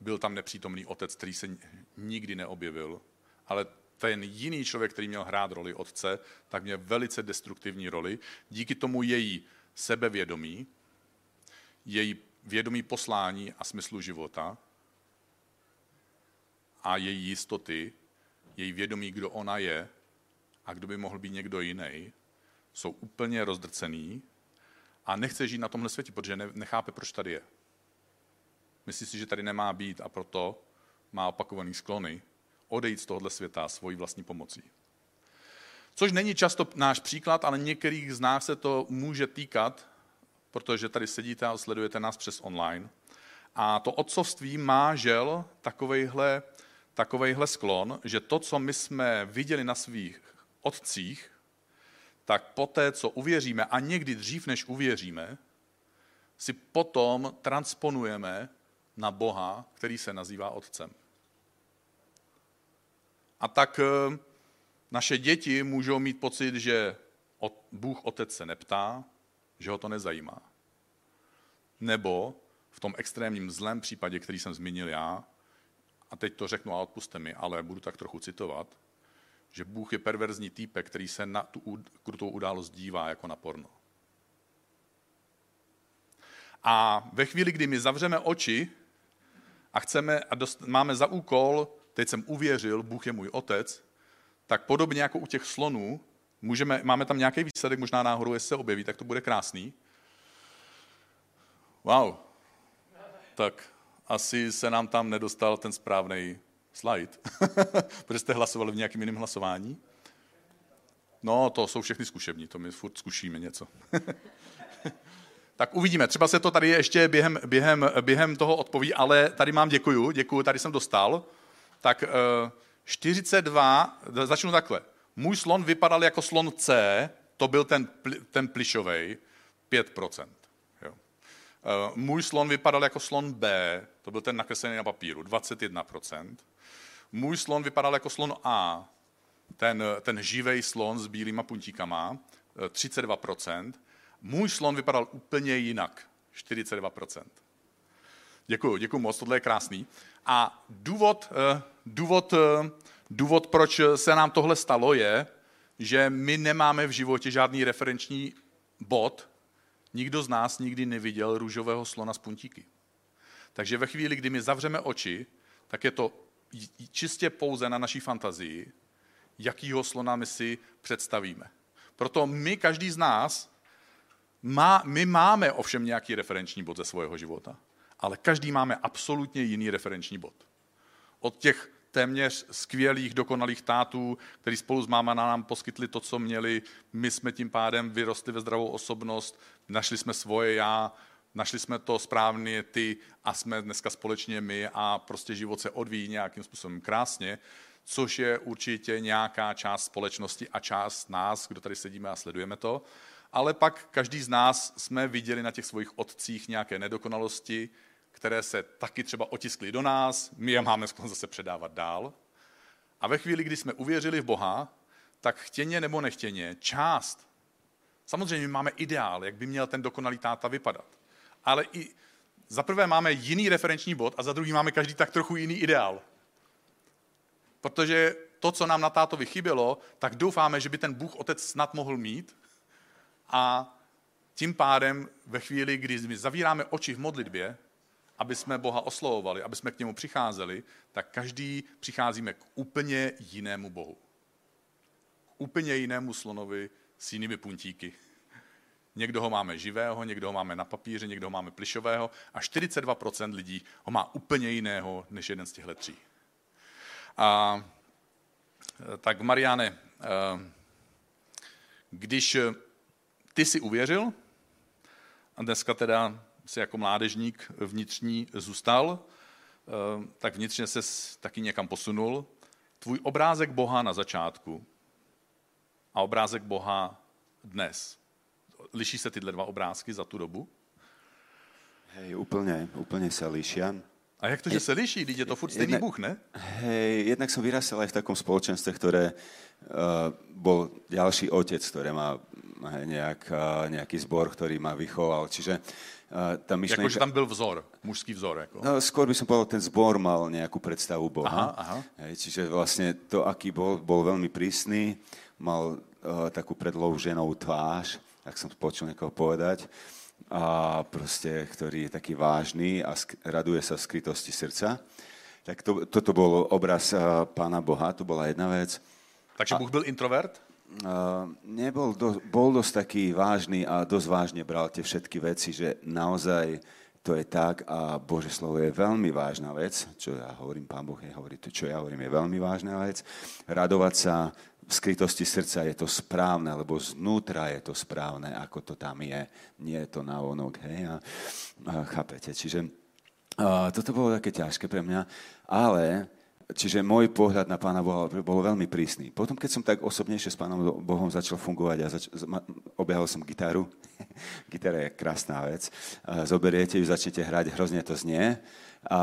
byl tam nepřítomný otec, který se nikdy neobjevil, ale ten jiný člověk, který měl hrát roli otce, tak měl velice destruktivní roli. Díky tomu její sebevědomí, její vědomí poslání a smyslu života a její jistoty, její vědomí, kdo ona je a kdo by mohl být někdo jiný, jsou úplně rozdrcený a nechce žít na tomhle světě, protože nechápe, proč tady je. Myslí si, že tady nemá být a proto má opakovaný sklony odejít z tohohle světa svojí vlastní pomocí. Což není často náš příklad, ale některých z nás se to může týkat, protože tady sedíte a sledujete nás přes online. A to otcovství má žel takovejhle, takovejhle sklon, že to, co my jsme viděli na svých otcích, tak poté, co uvěříme, a někdy dřív, než uvěříme, si potom transponujeme na Boha, který se nazývá Otcem. A tak eh, naše děti můžou mít pocit, že Bůh Otec se neptá, že ho to nezajímá. Nebo v tom extrémním zlém případě, který jsem zmínil já, a teď to řeknu a odpuste mi, ale budu tak trochu citovat, že Bůh je perverzní týpek, který se na tu krutou událost dívá jako na porno. A ve chvíli, kdy my zavřeme oči a chceme a dost, máme za úkol, teď jsem uvěřil, Bůh je můj otec, tak podobně jako u těch slonů, můžeme, máme tam nějaký výsledek, možná náhodou, jestli se objeví, tak to bude krásný. Wow. Tak asi se nám tam nedostal ten správný slide, protože jste hlasovali v nějakém jiném hlasování. No, to jsou všechny zkušební, to my furt zkušíme něco. tak uvidíme, třeba se to tady ještě během, během, během toho odpoví, ale tady mám děkuju, děkuju, tady jsem dostal. Tak 42, eh, začnu takhle. Můj slon vypadal jako slon C, to byl ten, ten plišovej, 5%. Jo. Eh, můj slon vypadal jako slon B, to byl ten nakreslený na papíru, 21%. Můj slon vypadal jako slon A, ten, ten živej slon s bílýma puntíkama, 32%. Můj slon vypadal úplně jinak, 42%. Děkuji, děkuji moc, tohle je krásný. A důvod, eh, důvod, eh, důvod, proč se nám tohle stalo, je, že my nemáme v životě žádný referenční bod. Nikdo z nás nikdy neviděl růžového slona s puntíky. Takže ve chvíli, kdy my zavřeme oči, tak je to čistě pouze na naší fantazii, jakýho slona my si představíme. Proto my, každý z nás, má, my máme ovšem nějaký referenční bod ze svého života, ale každý máme absolutně jiný referenční bod. Od těch téměř skvělých, dokonalých tátů, který spolu s máma nám poskytli to, co měli, my jsme tím pádem vyrostli ve zdravou osobnost, našli jsme svoje já, našli jsme to správně ty a jsme dneska společně my a prostě život se odvíjí nějakým způsobem krásně, což je určitě nějaká část společnosti a část nás, kdo tady sedíme a sledujeme to. Ale pak každý z nás jsme viděli na těch svých otcích nějaké nedokonalosti, které se taky třeba otiskly do nás, my je máme zase předávat dál. A ve chvíli, kdy jsme uvěřili v Boha, tak chtěně nebo nechtěně část, samozřejmě my máme ideál, jak by měl ten dokonalý táta vypadat ale i za prvé máme jiný referenční bod a za druhý máme každý tak trochu jiný ideál. Protože to, co nám na tátovi chybělo, tak doufáme, že by ten Bůh Otec snad mohl mít a tím pádem ve chvíli, kdy my zavíráme oči v modlitbě, aby jsme Boha oslovovali, aby jsme k němu přicházeli, tak každý přicházíme k úplně jinému Bohu. K úplně jinému slonovi s jinými puntíky. Někdo ho máme živého, někdo ho máme na papíře, někdo ho máme plišového a 42% lidí ho má úplně jiného než jeden z těchto tří. A, tak Mariane, když ty si uvěřil a dneska teda si jako mládežník vnitřní zůstal, tak vnitřně se taky někam posunul. Tvůj obrázek Boha na začátku a obrázek Boha dnes liší se tyhle dva obrázky za tu dobu? Hej, úplně, úplně se liší. A jak to, že se liší? Teď je to furt stejný Bůh, ne? Hej, jednak som vyrastal aj v takom spoločenstve, ktoré uh, bol ďalší otec, ktoré má hej, nejak, uh, nejaký zbor, ktorý ma vychoval. Čiže uh, tá myšlenka... Jakože tam byl vzor, mužský vzor. Jako. No, skôr by som povedal, ten zbor mal nejakú predstavu Boha. Aha, aha. Hej, čiže vlastne to, aký bol, bol veľmi prísny, mal uh, takú predlouženou tvář, tak som počul niekoho povedať, a proste, ktorý je taký vážny a raduje sa v skrytosti srdca. Tak to, toto bol obraz uh, Pána Boha, to bola jedna vec. Takže Bůh byl introvert? Uh, nebol, do, bol dosť taký vážny a dosť vážne bral tie všetky veci, že naozaj to je tak a Bože slovo je veľmi vážna vec, čo ja hovorím, Pán Boh je hovorí, to čo ja hovorím je veľmi vážna vec. Radovať sa v skrytosti srdca je to správne, lebo znútra je to správne, ako to tam je. Nie je to na onok, hej? A, a chápete? Čiže a, toto bolo také ťažké pre mňa, ale čiže môj pohľad na Pána Boha bol veľmi prísny. Potom, keď som tak osobnejšie s Pánom Bohom začal fungovať a zač- objavil som gitaru, Gitara je krásná vec. Zoberiete ju, začnete hrať, hrozne to znie a, a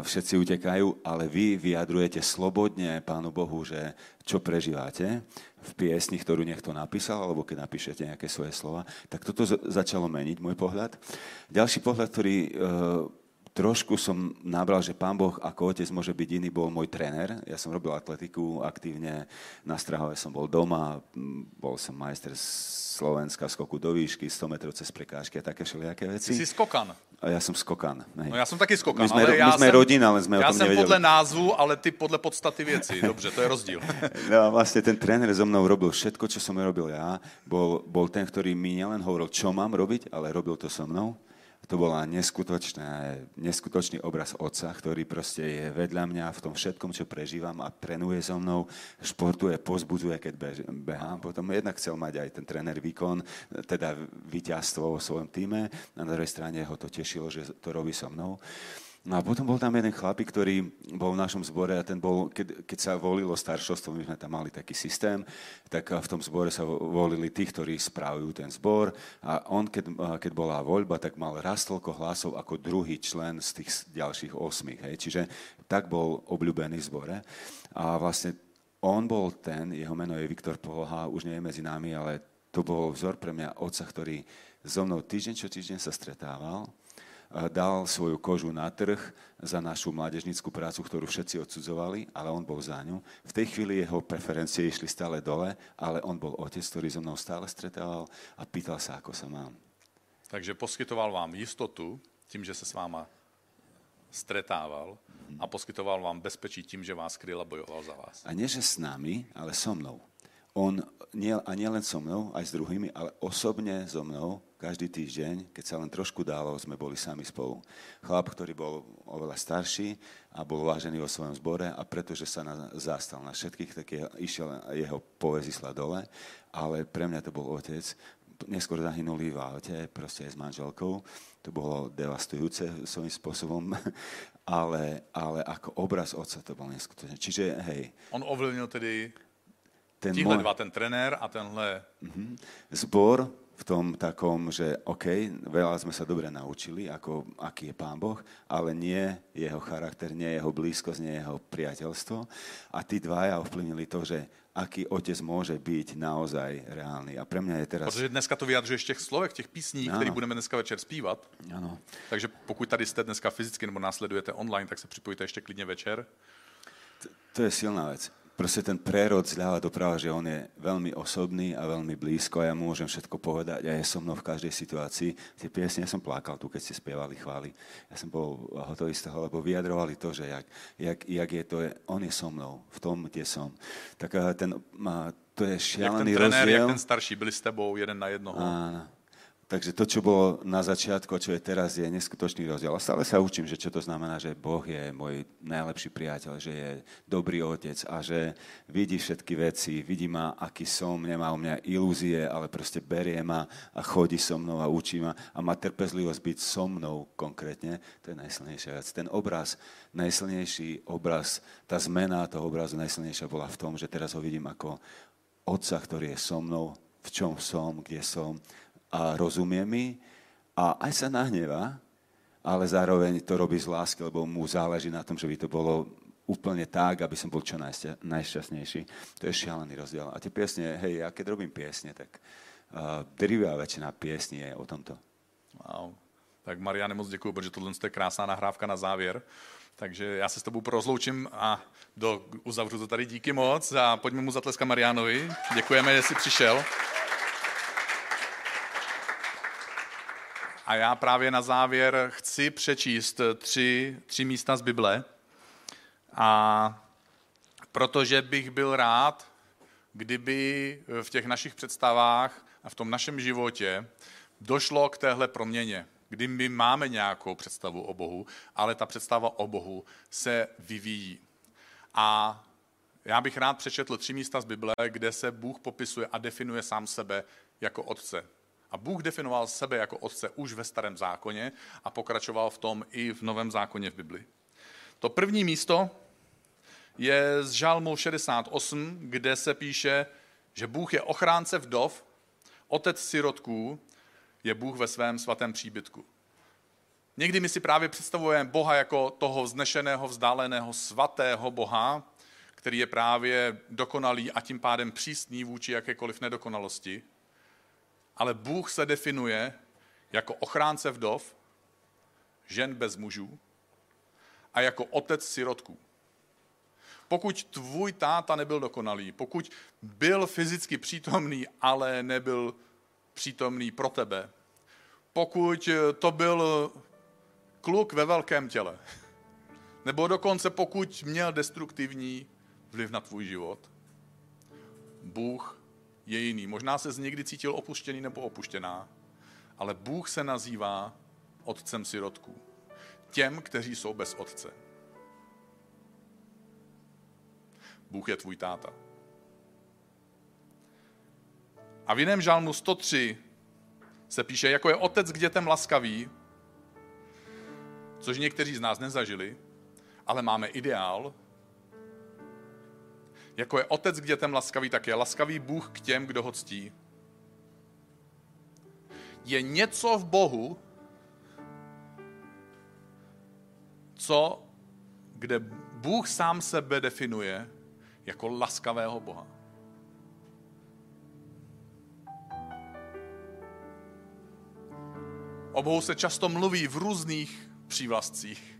všetci utekajú, ale vy vyjadrujete slobodne Pánu Bohu, že čo prežívate v piesni, ktorú niekto napísal, alebo keď napíšete nejaké svoje slova, tak toto začalo meniť môj pohľad. Ďalší pohľad, ktorý e, trošku som nabral, že pán Boh ako otec môže byť iný, bol môj tréner. Ja som robil atletiku aktívne, na Strahove som bol doma, bol som majster Slovenska, skoku do výšky, 100 metrov cez prekážky a také všelijaké veci. Ty si skokan. A ja som skokan. Hej. No ja som taky skokan, my sme, ale my ja sme jsem, rodina, ale sme ja o tom jsem nevedeli. podle názvu, ale ty podle podstaty věci. Dobře, to je rozdíl. No a vlastne ten tréner so mnou robil všetko, čo som robil ja. Bol, bol ten, ktorý mi nielen hovoril, čo mám robiť, ale robil to so mnou to bola neskutočná, neskutočný obraz otca, ktorý proste je vedľa mňa v tom všetkom, čo prežívam a trénuje so mnou, športuje, pozbudzuje, keď behám. Potom jednak chcel mať aj ten tréner výkon, teda víťazstvo vo svojom týme. Na druhej strane ho to tešilo, že to robí so mnou. No a potom bol tam jeden chlapík, ktorý bol v našom zbore a ten bol, keď, keď sa volilo staršovstvo, my sme tam mali taký systém, tak v tom zbore sa volili tí, ktorí správajú ten zbor a on, keď, keď bola voľba, tak mal raz toľko hlasov ako druhý člen z tých ďalších osmých. Hej. Čiže tak bol obľúbený v zbore. A vlastne on bol ten, jeho meno je Viktor Poloha, už nie je medzi nami, ale to bol vzor pre mňa otca, ktorý so mnou týždeň čo týždeň sa stretával dal svoju kožu na trh za našu mládežnickú prácu, ktorú všetci odsudzovali, ale on bol za ňu. V tej chvíli jeho preferencie išli stále dole, ale on bol otec, ktorý so mnou stále stretával a pýtal sa, ako sa mám. Takže poskytoval vám jistotu tím, že se s váma stretával a poskytoval vám bezpečí tím, že vás kryl a bojoval za vás. A nie, že s nami, ale so mnou. On nie, a nielen so mnou, aj s druhými, ale osobne so mnou každý týždeň, keď sa len trošku dalo, sme boli sami spolu. Chlap, ktorý bol oveľa starší a bol vážený vo svojom zbore a pretože sa na, zastal na všetkých, tak je, išiel jeho povezisla dole, ale pre mňa to bol otec, neskôr zahynuli v aute, proste aj s manželkou. To bolo devastujúce svojím spôsobom, ale, ale ako obraz otca to bol neskutočné. Čiže hej. On ovlivnil tedy ten Tíhle dva, ten trenér a tenhle... Mm-hmm. Zbor v tom takom, že OK, veľa sme sa dobre naučili, ako, aký je Pán Boh, ale nie jeho charakter, nie jeho blízkosť, nie jeho priateľstvo. A tí dvaja ovplyvnili to, že aký otec môže byť naozaj reálny. A pre mňa je teraz... Protože dneska to vyjadřuješ těch slovech, těch písní, které budeme dneska večer zpívat. Ano. Takže pokud tady jste dneska fyzicky nebo následujete online, tak se připojte ještě klidně večer. To, to je silná vec proste ten prerod zľava doprava, že on je veľmi osobný a veľmi blízko a ja môžem všetko povedať a je so mnou v každej situácii. Tie piesne, ja som plakal tu, keď ste spievali chvály. Ja som bol hotový z toho, lebo vyjadrovali to, že jak, jak, jak je to, je, on je so mnou, v tom, kde som. Tak ten, to je šialený jak ten trenér, rozdiel. Jak ten starší, byli s tebou jeden na jednoho. Áno. Takže to, čo bolo na začiatku a čo je teraz, je neskutočný rozdiel. A stále sa učím, že čo to znamená, že Boh je môj najlepší priateľ, že je dobrý otec a že vidí všetky veci, vidí ma, aký som, nemá u mňa ilúzie, ale proste berie ma a chodí so mnou a učí ma a má trpezlivosť byť so mnou konkrétne. To je najsilnejšia vec. Ten obraz, najsilnejší obraz, tá zmena toho obrazu najsilnejšia bola v tom, že teraz ho vidím ako otca, ktorý je so mnou, v čom som, kde som, a rozumie mi a aj sa nahneva, ale zároveň to robí z lásky, lebo mu záleží na tom, že by to bolo úplne tak, aby som bol čo najšťastnejší. To je šialený rozdiel. A tie piesne, hej, ja keď robím piesne, tak uh, drivá väčšina piesní je o tomto. Wow. Tak Mariane, moc děkuji, protože tohle je krásná nahrávka na závěr. Takže já se s tebou rozloučím a do, uzavřu to tady díky moc a pojďme mu zatleska Marianovi. Děkujeme, že jsi přišel. A já právě na závěr chci přečíst tři, tři místa z Bible. A protože bych byl rád, kdyby v těch našich představách a v tom našem životě došlo k téhle proměně, kdy my máme nějakou představu o Bohu, ale ta představa o Bohu se vyvíjí. A já bych rád přečetl tři místa z Bible, kde se Bůh popisuje a definuje sám sebe jako Otce. A Bůh definoval sebe jako otce už ve starém zákoně a pokračoval v tom i v novém zákoně v Bibli. To první místo je z Žalmu 68, kde se píše, že Bůh je ochránce vdov, otec sirotků, je Bůh ve svém svatém příbytku. Někdy my si právě představujeme Boha jako toho vznešeného, vzdáleného, svatého Boha, který je právě dokonalý a tím pádem přísný vůči jakékoliv nedokonalosti. Ale Bůh se definuje jako ochránce vdov, žen bez mužů a jako otec sirotků. Pokud tvůj táta nebyl dokonalý, pokud byl fyzicky přítomný, ale nebyl přítomný pro tebe, pokud to byl kluk ve velkém těle, nebo dokonce pokud měl destruktivní vliv na tvůj život, Bůh je jiný. Možná se z někdy cítil opuštěný nebo opuštěná, ale Bůh se nazývá otcem sirotků. Těm, kteří jsou bez otce. Bůh je tvůj táta. A v jiném žalmu 103 se píše, jako je otec k dětem laskavý, což někteří z nás nezažili, ale máme ideál. Jako je otec k dětem laskavý, tak je laskavý Bůh k těm, kdo ho ctí. Je něco v Bohu, co, kde Bůh sám sebe definuje jako laskavého Boha. O Bohu se často mluví v různých přívlastcích,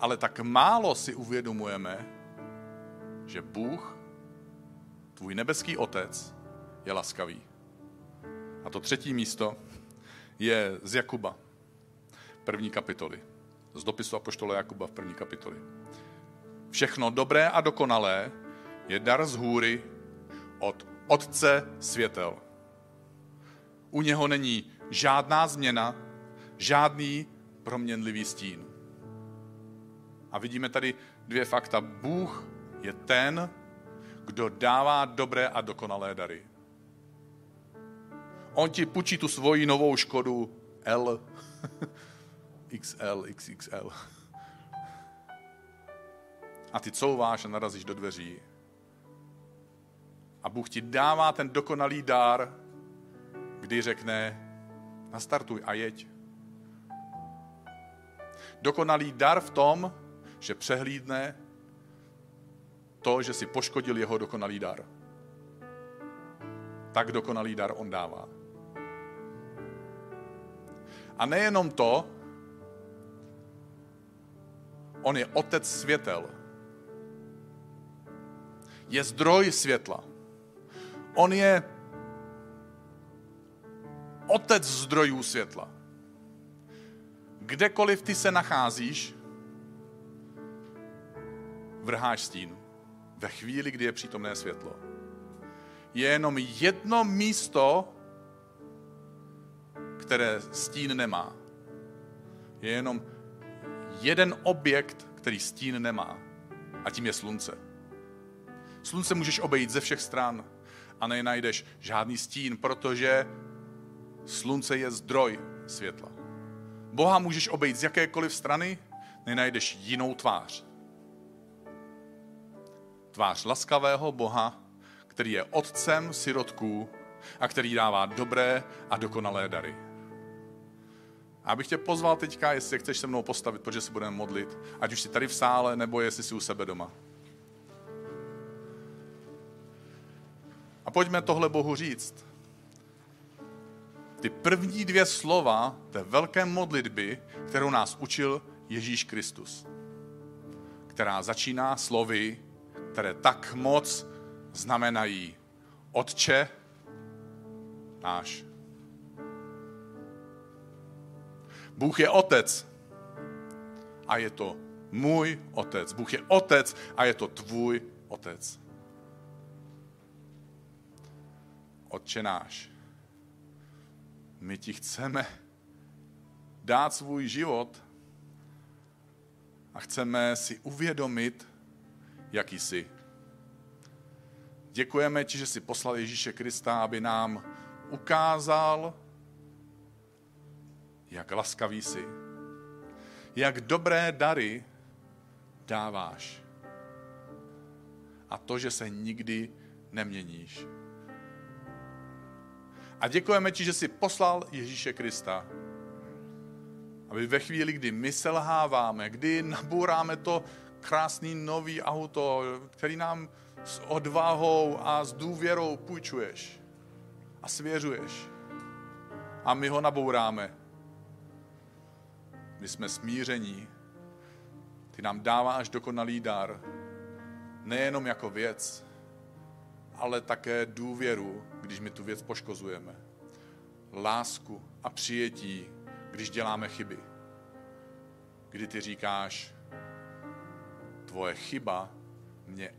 ale tak málo si uvědomujeme, že Bůh, tvůj nebeský otec, je laskavý. A to třetí místo je z Jakuba, první kapitoly. Z dopisu Apoštola Jakuba v první kapitoli. Všechno dobré a dokonalé je dar z hůry od Otce světel. U něho není žádná změna, žádný proměnlivý stín. A vidíme tady dvě fakta. Bůh je ten, kdo dává dobré a dokonalé dary. On ti půjčí tu svoji novou škodu L, XL, XXL a ty couváš a narazíš do dveří. A Bůh ti dává ten dokonalý dár, kdy řekne, nastartuj a jeď. Dokonalý dar v tom, že přehlídne to, že si poškodil jeho dokonalý dar. Tak dokonalý dar on dává. A nejenom to, on je otec světel je zdroj světla. On je otec zdrojů světla. Kdekoliv ty se nacházíš, vrháš stín. Ve chvíli, kdy je přítomné světlo. Je jenom jedno místo, které stín nemá. Je jenom jeden objekt, který stín nemá. A tím je slunce. Slunce můžeš obejít ze všech stran a nenajdeš žádný stín, protože slunce je zdroj světla. Boha můžeš obejít z jakékoliv strany, nenajdeš jinou tvář. Tvář laskavého Boha, který je otcem sirotků a který dává dobré a dokonalé dary. A abych tě pozval teďka, jestli chceš se mnou postavit, protože se budeme modlit, ať už jsi tady v sále, nebo jestli jsi u sebe doma. A pojďme tohle Bohu říct. Ty první dvě slova té velké modlitby, kterou nás učil Ježíš Kristus. Která začíná slovy, které tak moc znamenají Otče náš. Bůh je otec a je to můj otec. Bůh je otec a je to tvůj otec. Otče náš, my ti chceme dát svůj život a chceme si uvědomit, jaký jsi. Děkujeme ti, že jsi poslal Ježíše Krista, aby nám ukázal, jak laskavý jsi, jak dobré dary dáváš a to, že se nikdy neměníš A děkujeme ti, že jsi poslal Ježíše Krista, aby ve chvíli, kdy my selháváme, kdy nabouráme to krásný nový auto, který nám s odvahou a s důvěrou půjčuješ a svěřuješ. A my ho nabouráme. My jsme smíření. Ty nám dáváš dokonalý dar. Nejenom jako věc, ale také důvěru, když my tu věc poškozujeme. Lásku a přijetí, když děláme chyby. Kdy ty říkáš, tvoje chyba mě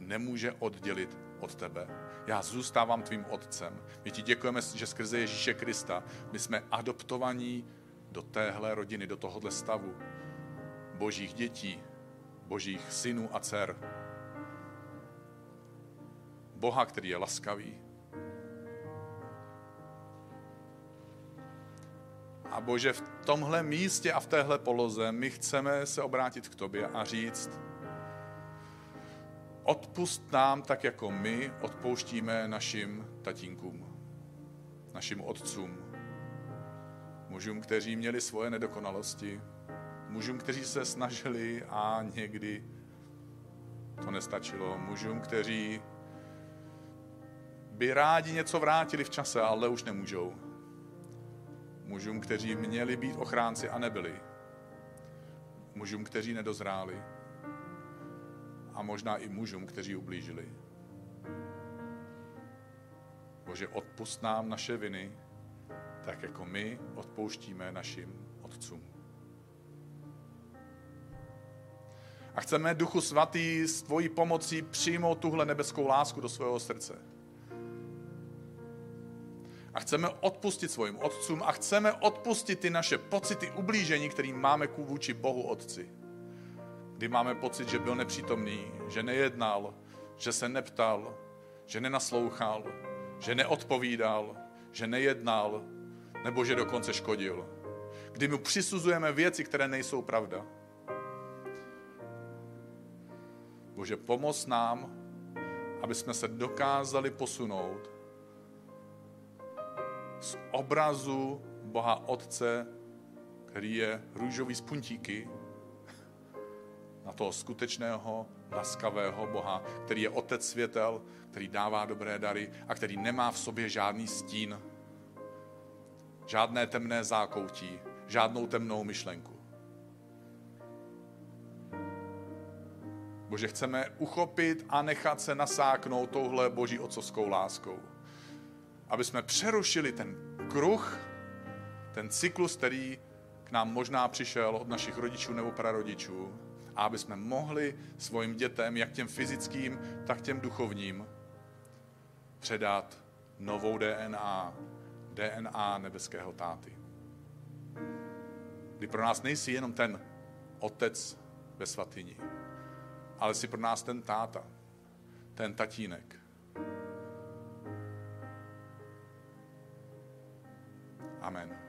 nemůže oddělit od tebe. Já zůstávám tvým otcem. My ti děkujeme, že skrze Ježíše Krista my jsme adoptovaní do téhle rodiny, do tohohle stavu. Božích dětí, božích synů a dcer. Boha, který je laskavý. A Bože, v tomhle místě a v téhle poloze my chceme se obrátit k Tobě a říct, odpust nám tak, jako my odpouštíme našim tatínkům, našim otcům, mužům, kteří měli svoje nedokonalosti, mužům, kteří se snažili a někdy to nestačilo, mužům, kteří by rádi něco vrátili v čase, ale už nemůžou. Mužům, kteří měli být ochránci a nebyli. Mužům, kteří nedozráli. A možná i mužům, kteří ublížili. Bože, odpust nám naše viny, tak jako my odpouštíme našim otcům. A chceme, Duchu Svatý, s tvojí pomocí přijmout tuhle nebeskou lásku do svého srdce a chceme odpustit svým otcům a chceme odpustit ty naše pocity ublížení, které máme vůči Bohu Otci. Kdy máme pocit, že byl nepřítomný, že nejednal, že se neptal, že nenaslouchal, že neodpovídal, že nejednal, nebo že dokonce škodil. Kdy mu přisuzujeme věci, které nejsou pravda. Bože, pomoz nám, aby jsme se dokázali posunout z obrazu Boha Otce, který je růžový z puntíky, na toho skutečného, laskavého Boha, který je Otec světel, který dává dobré dary a který nemá v sobě žádný stín, žádné temné zákoutí, žádnou temnou myšlenku. Bože, chceme uchopit a nechat se nasáknout touhle boží otcovskou láskou aby jsme přerušili ten kruh, ten cyklus, který k nám možná přišel od našich rodičů nebo prarodičů, a aby jsme mohli svým dětem, jak těm fyzickým, tak těm duchovním, předat novou DNA, DNA nebeského táty. Kdy pro nás nejsi jenom ten otec ve svatyni, ale si pro nás ten táta, ten tatínek, Amen.